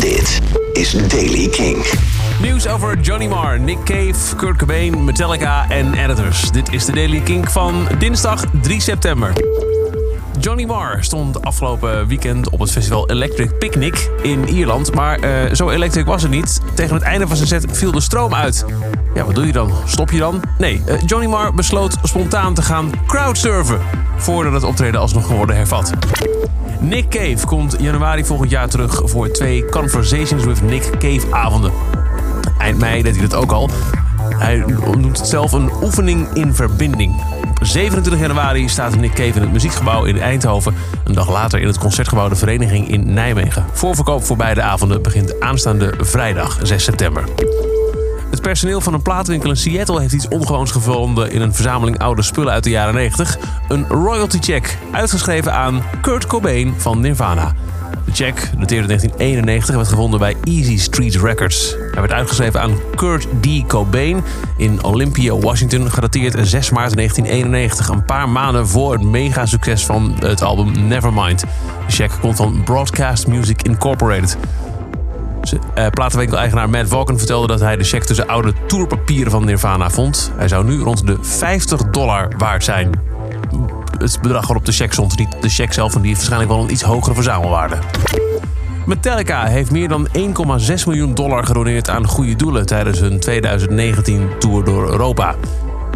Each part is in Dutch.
Dit is Daily King. Nieuws over Johnny Marr, Nick Cave, Kurt Cobain, Metallica en Editors. Dit is de Daily Kink van dinsdag 3 september. Johnny Marr stond afgelopen weekend op het festival Electric Picnic in Ierland. Maar eh, zo electric was het niet. Tegen het einde van zijn set viel de stroom uit. Ja, wat doe je dan? Stop je dan? Nee, eh, Johnny Marr besloot spontaan te gaan crowdsurfen... voordat het optreden alsnog kon worden hervat. Nick Cave komt januari volgend jaar terug voor twee Conversations with Nick Cave avonden. Eind mei deed hij dat ook al. Hij noemt het zelf een oefening in verbinding. Op 27 januari staat Nick Cave in het muziekgebouw in Eindhoven. Een dag later in het concertgebouw de Vereniging in Nijmegen. Voorverkoop voor beide avonden begint aanstaande vrijdag 6 september. Personeel van een platenwinkel in Seattle heeft iets ongewoons gevonden in een verzameling oude spullen uit de jaren 90. Een royalty check, uitgeschreven aan Kurt Cobain van Nirvana. De check, dateerde 1991, werd gevonden bij Easy Street Records. Hij werd uitgeschreven aan Kurt D. Cobain in Olympia, Washington, gedateerd 6 maart 1991, een paar maanden voor het mega-succes van het album Nevermind. De check komt van Broadcast Music Incorporated. Uh, platenwinkel-eigenaar Matt Valken vertelde dat hij de check tussen oude tourpapieren van Nirvana vond. Hij zou nu rond de 50 dollar waard zijn. Het bedrag waarop de check stond, niet de check zelf, en die heeft waarschijnlijk wel een iets hogere verzamelwaarde. Metallica heeft meer dan 1,6 miljoen dollar gedoneerd aan goede doelen tijdens hun 2019 tour door Europa.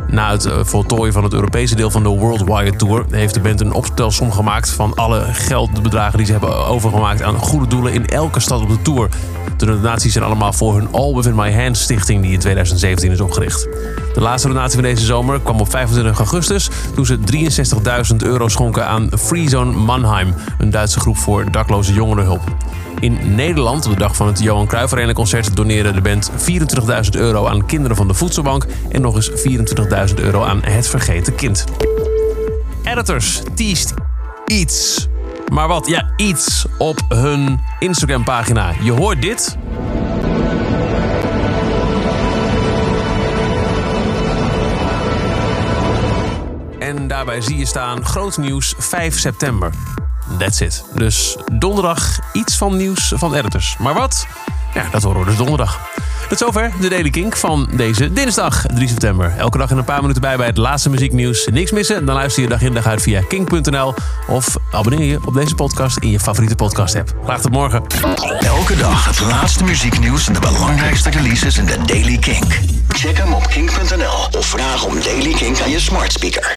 Na het eh, voltooien van het Europese deel van de Worldwide Tour heeft de band een opstelsom gemaakt van alle geldbedragen die ze hebben overgemaakt aan goede doelen in elke stad op de tour. De donaties zijn allemaal voor hun All Within My Hands stichting die in 2017 is opgericht. De laatste donatie van deze zomer kwam op 25 augustus toen ze 63.000 euro schonken aan Freezone Mannheim, een Duitse groep voor dakloze jongerenhulp. In Nederland, op de dag van het Johan Cruijff Arena concert, doneerde de band 24.000 euro aan kinderen van de voedselbank en nog eens 24.000 euro aan het vergeten kind. Editors teased iets. Maar wat? Ja, iets op hun Instagram pagina. Je hoort dit. En daarbij zie je staan groot nieuws 5 september. That's it. Dus donderdag iets van nieuws van editors. Maar wat? Ja, dat horen we dus donderdag. Tot zover de Daily Kink van deze dinsdag 3 september. Elke dag in een paar minuten bij bij het laatste muzieknieuws. Niks missen? Dan luister je dag in dag uit via kink.nl. Of abonneer je op deze podcast in je favoriete podcast app. Graag tot morgen. Elke dag het laatste muzieknieuws en de belangrijkste releases in de Daily Kink. Check hem op kink.nl of vraag om Daily Kink aan je smart speaker.